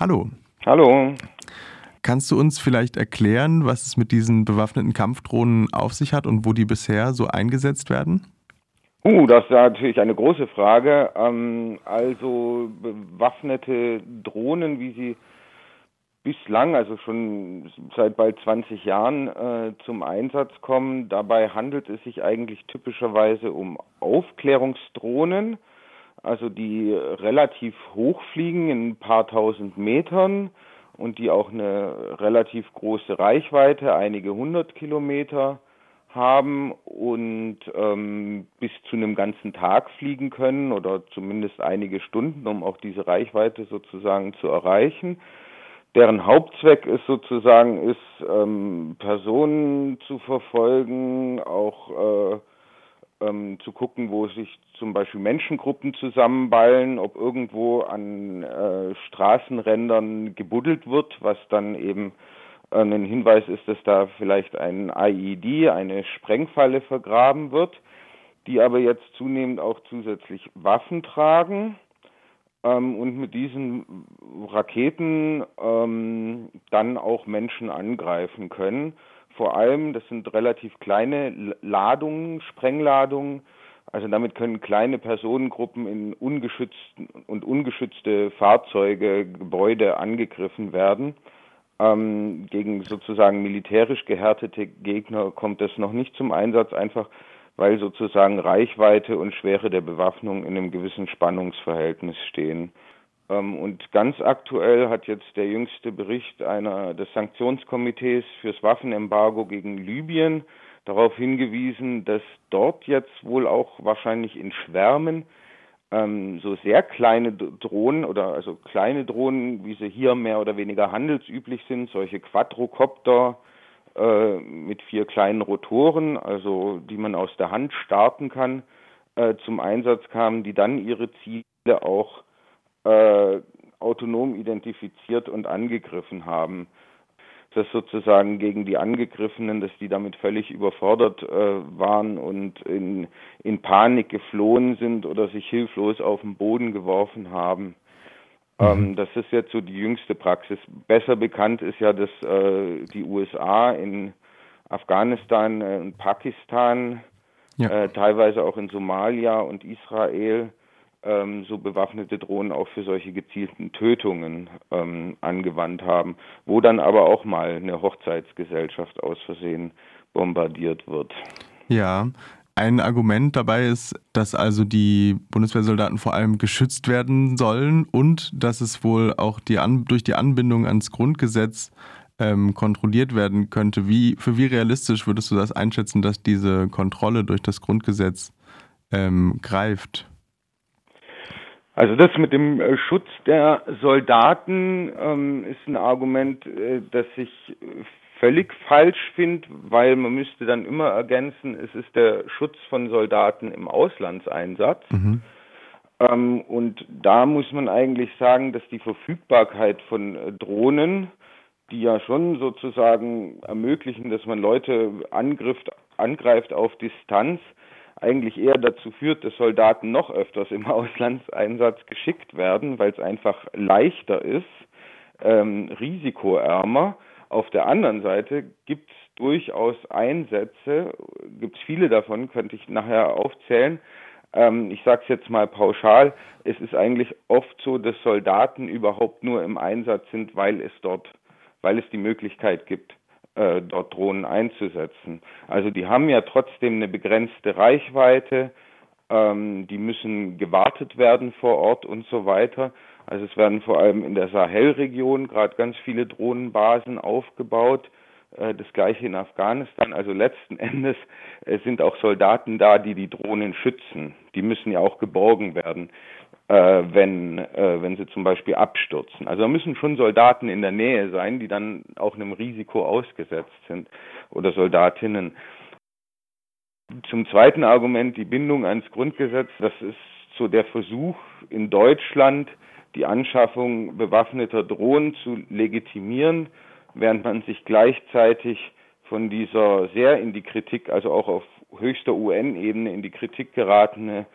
Hallo. Hallo. Kannst du uns vielleicht erklären, was es mit diesen bewaffneten Kampfdrohnen auf sich hat und wo die bisher so eingesetzt werden? Uh, das ist natürlich eine große Frage. Ähm, also bewaffnete Drohnen, wie sie bislang, also schon seit bald 20 Jahren äh, zum Einsatz kommen. Dabei handelt es sich eigentlich typischerweise um Aufklärungsdrohnen, also die relativ hoch fliegen in ein paar tausend Metern und die auch eine relativ große Reichweite, einige hundert Kilometer haben und ähm, bis zu einem ganzen Tag fliegen können oder zumindest einige Stunden, um auch diese Reichweite sozusagen zu erreichen. Deren Hauptzweck ist sozusagen ist ähm, Personen zu verfolgen, auch äh, ähm, zu gucken, wo sich zum Beispiel Menschengruppen zusammenballen, ob irgendwo an äh, Straßenrändern gebuddelt wird, was dann eben äh, ein Hinweis ist, dass da vielleicht ein IED, eine Sprengfalle vergraben wird, die aber jetzt zunehmend auch zusätzlich Waffen tragen ähm, und mit diesen Raketen ähm, dann auch Menschen angreifen können. Vor allem, das sind relativ kleine Ladungen, Sprengladungen. Also damit können kleine Personengruppen in ungeschützten und ungeschützte Fahrzeuge, Gebäude angegriffen werden. Ähm, gegen sozusagen militärisch gehärtete Gegner kommt das noch nicht zum Einsatz, einfach weil sozusagen Reichweite und Schwere der Bewaffnung in einem gewissen Spannungsverhältnis stehen. Ähm, und ganz aktuell hat jetzt der jüngste Bericht einer des Sanktionskomitees fürs Waffenembargo gegen Libyen darauf hingewiesen, dass dort jetzt wohl auch wahrscheinlich in Schwärmen ähm, so sehr kleine Drohnen oder also kleine Drohnen, wie sie hier mehr oder weniger handelsüblich sind, solche Quadrocopter, äh, mit vier kleinen Rotoren, also die man aus der Hand starten kann, äh, zum Einsatz kamen, die dann ihre Ziele auch äh, autonom identifiziert und angegriffen haben. Das sozusagen gegen die Angegriffenen, dass die damit völlig überfordert äh, waren und in, in Panik geflohen sind oder sich hilflos auf den Boden geworfen haben. Ähm, mhm. das ist jetzt so die jüngste Praxis. Besser bekannt ist ja, dass äh, die USA in Afghanistan äh, und Pakistan, ja. äh, teilweise auch in Somalia und Israel, ähm, so bewaffnete Drohnen auch für solche gezielten Tötungen ähm, angewandt haben, wo dann aber auch mal eine Hochzeitsgesellschaft aus Versehen bombardiert wird. Ja, ein Argument dabei ist, dass also die Bundeswehrsoldaten vor allem geschützt werden sollen und dass es wohl auch die An durch die Anbindung ans Grundgesetz ähm, kontrolliert werden könnte. Wie, für wie realistisch würdest du das einschätzen, dass diese Kontrolle durch das Grundgesetz ähm, greift? Also das mit dem äh, Schutz der Soldaten ähm, ist ein Argument, äh, das ich völlig falsch finde, weil man müsste dann immer ergänzen, es ist der Schutz von Soldaten im Auslandseinsatz. Mhm. Ähm, und da muss man eigentlich sagen, dass die Verfügbarkeit von äh, Drohnen, die ja schon sozusagen ermöglichen, dass man Leute angrifft, angreift auf Distanz, eigentlich eher dazu führt, dass Soldaten noch öfters im Auslandseinsatz geschickt werden, weil es einfach leichter ist, ähm, risikoärmer auf der anderen Seite gibt es durchaus Einsätze, gibt es viele davon, könnte ich nachher aufzählen. Ähm, ich sage es jetzt mal pauschal, es ist eigentlich oft so, dass Soldaten überhaupt nur im Einsatz sind, weil es dort, weil es die Möglichkeit gibt, äh, dort Drohnen einzusetzen. Also die haben ja trotzdem eine begrenzte Reichweite, ähm, die müssen gewartet werden vor Ort und so weiter. Also es werden vor allem in der Sahelregion gerade ganz viele Drohnenbasen aufgebaut. Äh, das gleiche in Afghanistan. Also letzten Endes äh, sind auch Soldaten da, die die Drohnen schützen. Die müssen ja auch geborgen werden, äh, wenn, wenn sie zum Beispiel abstürzen. Also da müssen schon Soldaten in der Nähe sein, die dann auch einem Risiko ausgesetzt sind oder Soldatinnen. Zum zweiten Argument, die Bindung ans Grundgesetz, das ist so der Versuch in Deutschland, die Anschaffung bewaffneter Drohnen zu legitimieren, während man sich gleichzeitig von dieser sehr in die Kritik, also auch auf höchster UN-Ebene in die Kritik geratene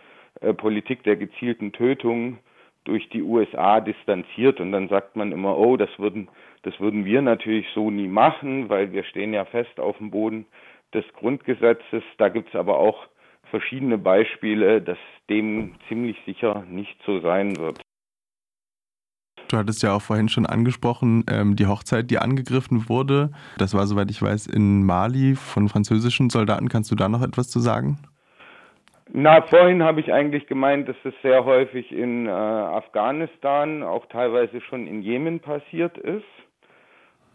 äh, Politik der gezielten Tötung durch die USA distanziert und dann sagt man immer, oh, das würden, das würden wir natürlich so nie machen, weil wir stehen ja fest auf dem Boden des Grundgesetzes. Da gibt es aber auch verschiedene Beispiele, dass dem ziemlich sicher nicht so sein wird. Du hattest ja auch vorhin schon angesprochen, ähm, die Hochzeit, die angegriffen wurde. Das war, soweit ich weiß, in Mali von französischen Soldaten. Kannst du da noch etwas zu sagen? Na, vorhin habe ich eigentlich gemeint, dass es sehr häufig in äh, Afghanistan, auch teilweise schon in Jemen passiert ist.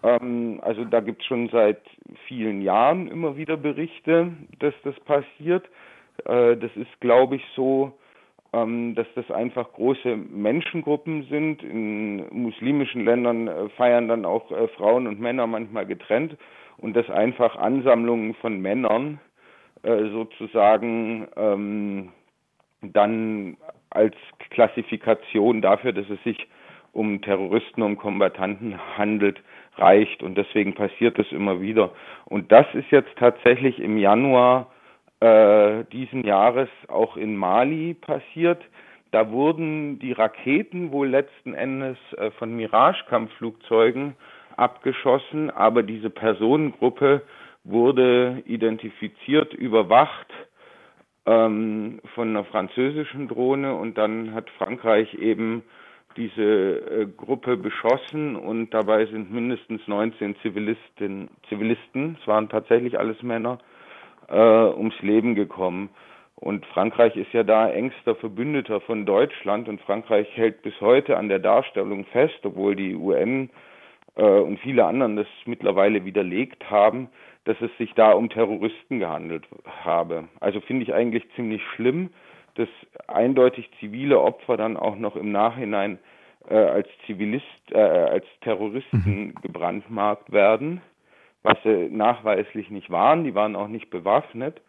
Ähm, also da gibt es schon seit vielen Jahren immer wieder Berichte, dass das passiert. Äh, das ist, glaube ich, so, dass das einfach große Menschengruppen sind. In muslimischen Ländern äh, feiern dann auch äh, Frauen und Männer manchmal getrennt und dass einfach Ansammlungen von Männern äh, sozusagen ähm, dann als Klassifikation dafür, dass es sich um Terroristen, um Kombattanten handelt, reicht. Und deswegen passiert es immer wieder. Und das ist jetzt tatsächlich im Januar äh, diesen Jahres auch in Mali passiert. Da wurden die Raketen wohl letzten Endes äh, von Mirage-Kampfflugzeugen abgeschossen, aber diese Personengruppe wurde identifiziert, überwacht ähm, von einer französischen Drohne und dann hat Frankreich eben diese äh, Gruppe beschossen und dabei sind mindestens 19 Zivilisten, Zivilisten, es waren tatsächlich alles Männer, äh, ums Leben gekommen. Und Frankreich ist ja da engster Verbündeter von Deutschland und Frankreich hält bis heute an der Darstellung fest, obwohl die UN äh, und viele anderen das mittlerweile widerlegt haben, dass es sich da um Terroristen gehandelt habe. Also finde ich eigentlich ziemlich schlimm, dass eindeutig zivile Opfer dann auch noch im Nachhinein äh, als Zivilist, äh, als Terroristen mhm. gebrandmarkt werden was sie nachweislich nicht waren. Die waren auch nicht bewaffnet.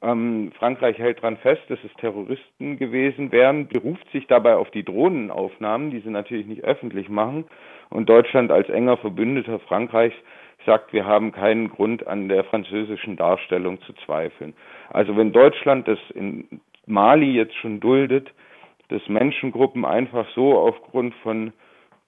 Ähm, Frankreich hält daran fest, dass es Terroristen gewesen wären, beruft sich dabei auf die Drohnenaufnahmen, die sie natürlich nicht öffentlich machen. Und Deutschland als enger Verbündeter Frankreichs sagt, wir haben keinen Grund an der französischen Darstellung zu zweifeln. Also wenn Deutschland das in Mali jetzt schon duldet, dass Menschengruppen einfach so aufgrund von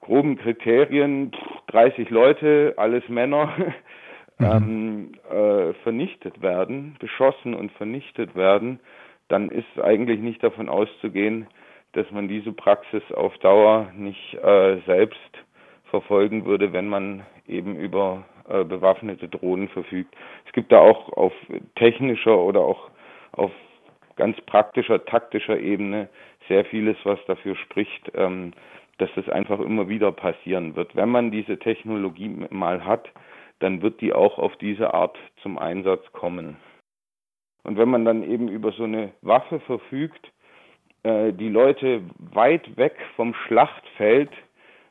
groben Kriterien 30 Leute, alles Männer, mhm. ähm, äh, vernichtet werden, beschossen und vernichtet werden, dann ist eigentlich nicht davon auszugehen, dass man diese Praxis auf Dauer nicht äh, selbst verfolgen würde, wenn man eben über äh, bewaffnete Drohnen verfügt. Es gibt da auch auf technischer oder auch auf ganz praktischer, taktischer Ebene sehr vieles, was dafür spricht, ähm, dass das einfach immer wieder passieren wird. Wenn man diese Technologie mal hat, dann wird die auch auf diese Art zum Einsatz kommen. Und wenn man dann eben über so eine Waffe verfügt, äh, die Leute weit weg vom Schlachtfeld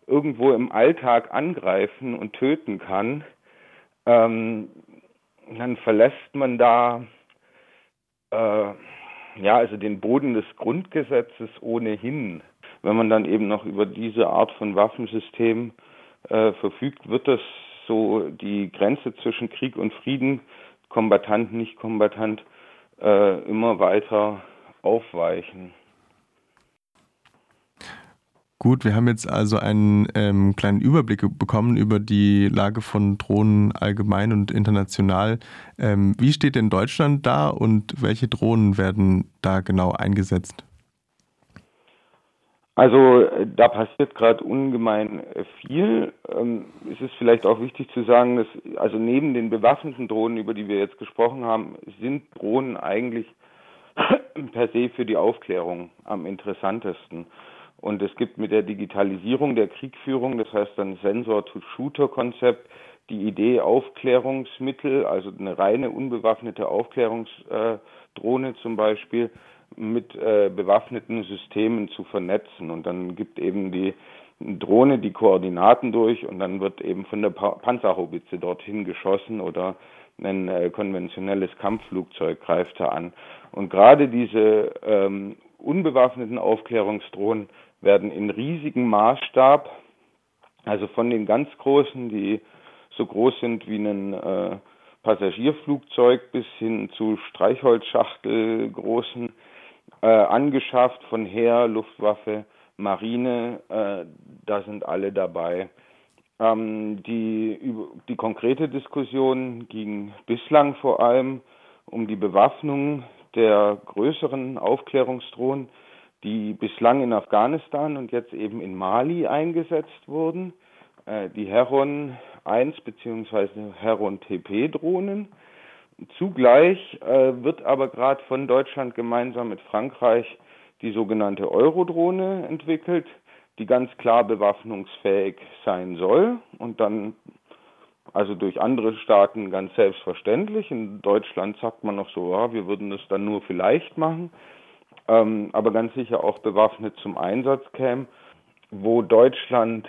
irgendwo im Alltag angreifen und töten kann, ähm, dann verlässt man da äh, ja also den Boden des Grundgesetzes ohnehin wenn man dann eben noch über diese Art von Waffensystem äh, verfügt, wird das so die Grenze zwischen Krieg und Frieden, Kombatant, nicht Kombatant, äh, immer weiter aufweichen. Gut, wir haben jetzt also einen ähm, kleinen Überblick bekommen über die Lage von Drohnen allgemein und international. Ähm, wie steht denn Deutschland da und welche Drohnen werden da genau eingesetzt? Also äh, da passiert gerade ungemein äh, viel. Ähm, es ist vielleicht auch wichtig zu sagen, dass also neben den bewaffneten Drohnen, über die wir jetzt gesprochen haben, sind Drohnen eigentlich per se für die Aufklärung am interessantesten. Und es gibt mit der Digitalisierung der Kriegführung, das heißt dann Sensor-to-Shooter-Konzept, die Idee Aufklärungsmittel, also eine reine unbewaffnete Aufklärungsdrohne zum Beispiel, mit äh, bewaffneten Systemen zu vernetzen. Und dann gibt eben die Drohne die Koordinaten durch und dann wird eben von der pa Panzerhaubitze dorthin geschossen oder ein äh, konventionelles Kampfflugzeug greift da an. Und gerade diese ähm, unbewaffneten Aufklärungsdrohnen werden in riesigem Maßstab, also von den ganz großen, die so groß sind wie ein äh, Passagierflugzeug bis hin zu Streichholzschachtel großen äh, angeschafft von Heer, Luftwaffe, Marine, äh, da sind alle dabei. Ähm, die, die konkrete Diskussion ging bislang vor allem um die Bewaffnung der größeren Aufklärungsdrohnen, die bislang in Afghanistan und jetzt eben in Mali eingesetzt wurden. Äh, die Heron 1 bzw. Heron TP Drohnen. Zugleich äh, wird aber gerade von Deutschland gemeinsam mit Frankreich die sogenannte Eurodrohne entwickelt, die ganz klar bewaffnungsfähig sein soll und dann also durch andere Staaten ganz selbstverständlich. In Deutschland sagt man noch so, ja, wir würden das dann nur vielleicht machen, ähm, aber ganz sicher auch bewaffnet zum Einsatz käme, wo Deutschland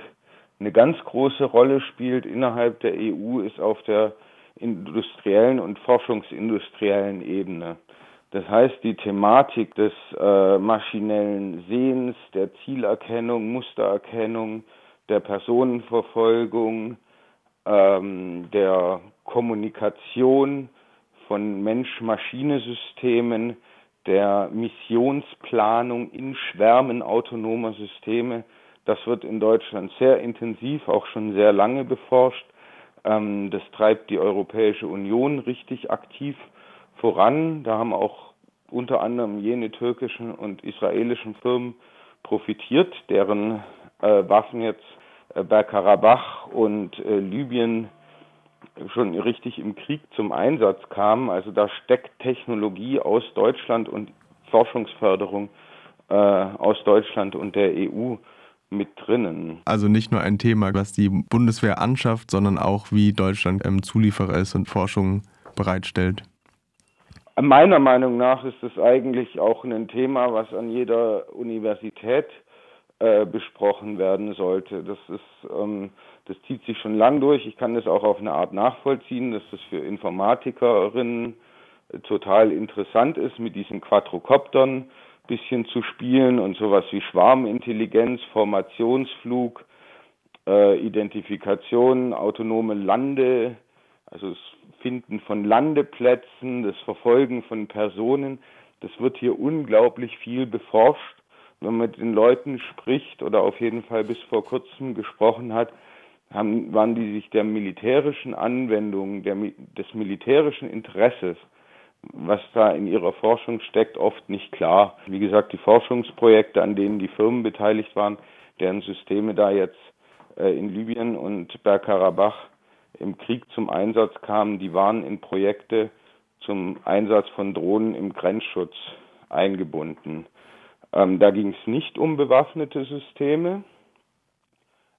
eine ganz große Rolle spielt innerhalb der EU, ist auf der industriellen und forschungsindustriellen Ebene. Das heißt, die Thematik des äh, maschinellen Sehens, der Zielerkennung, Mustererkennung, der Personenverfolgung, ähm, der Kommunikation von Mensch-Maschine-Systemen, der Missionsplanung in Schwärmen autonomer Systeme, das wird in Deutschland sehr intensiv, auch schon sehr lange beforscht. Ähm, das treibt die Europäische Union richtig aktiv voran. Da haben auch unter anderem jene türkischen und israelischen Firmen profitiert, deren äh, Waffen jetzt äh, Bergkarabach und äh, Libyen schon richtig im Krieg zum Einsatz kamen. Also da steckt Technologie aus Deutschland und Forschungsförderung äh, aus Deutschland und der EU mit drinnen. Also nicht nur ein Thema, was die Bundeswehr anschafft, sondern auch wie Deutschland ähm, Zulieferer ist und Forschung bereitstellt. Meiner Meinung nach ist es eigentlich auch ein Thema, was an jeder Universität äh, besprochen werden sollte. Das ist, ähm, das zieht sich schon lang durch. Ich kann das auch auf eine Art nachvollziehen, dass das für Informatikerinnen äh, total interessant ist, mit diesen Quadrocoptern bisschen zu spielen und sowas wie Schwarmintelligenz, Formationsflug, äh, Identifikation, autonome Lande, also das Finden von Landeplätzen, das Verfolgen von Personen, das wird hier unglaublich viel beforscht. Wenn man mit den Leuten spricht oder auf jeden Fall bis vor kurzem gesprochen hat, haben, waren die sich der militärischen Anwendung, der, des militärischen Interesses, was da in ihrer Forschung steckt, oft nicht klar. Wie gesagt, die Forschungsprojekte, an denen die Firmen beteiligt waren, deren Systeme da jetzt äh, in Libyen und Bergkarabach im Krieg zum Einsatz kamen, die waren in Projekte zum Einsatz von Drohnen im Grenzschutz eingebunden. Ähm, da ging es nicht um bewaffnete Systeme,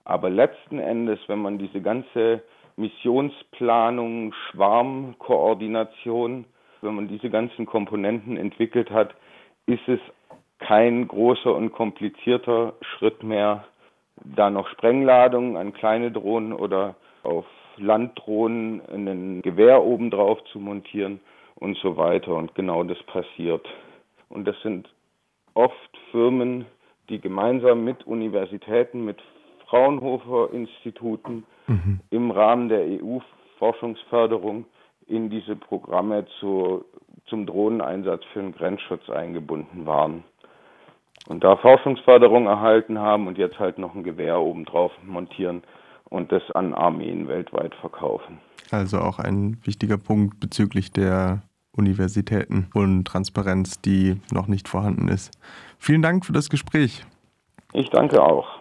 aber letzten Endes, wenn man diese ganze Missionsplanung, Schwarmkoordination, wenn man diese ganzen Komponenten entwickelt hat, ist es kein großer und komplizierter Schritt mehr, da noch Sprengladungen an kleine Drohnen oder auf Landdrohnen ein Gewehr obendrauf zu montieren und so weiter. Und genau das passiert. Und das sind oft Firmen, die gemeinsam mit Universitäten, mit Fraunhofer-Instituten mhm. im Rahmen der EU-Forschungsförderung in diese Programme zu, zum Drohneneinsatz für den Grenzschutz eingebunden waren. Und da Forschungsförderung erhalten haben und jetzt halt noch ein Gewehr obendrauf montieren, und das an Armeen weltweit verkaufen. Also auch ein wichtiger Punkt bezüglich der Universitäten und Transparenz, die noch nicht vorhanden ist. Vielen Dank für das Gespräch. Ich danke auch.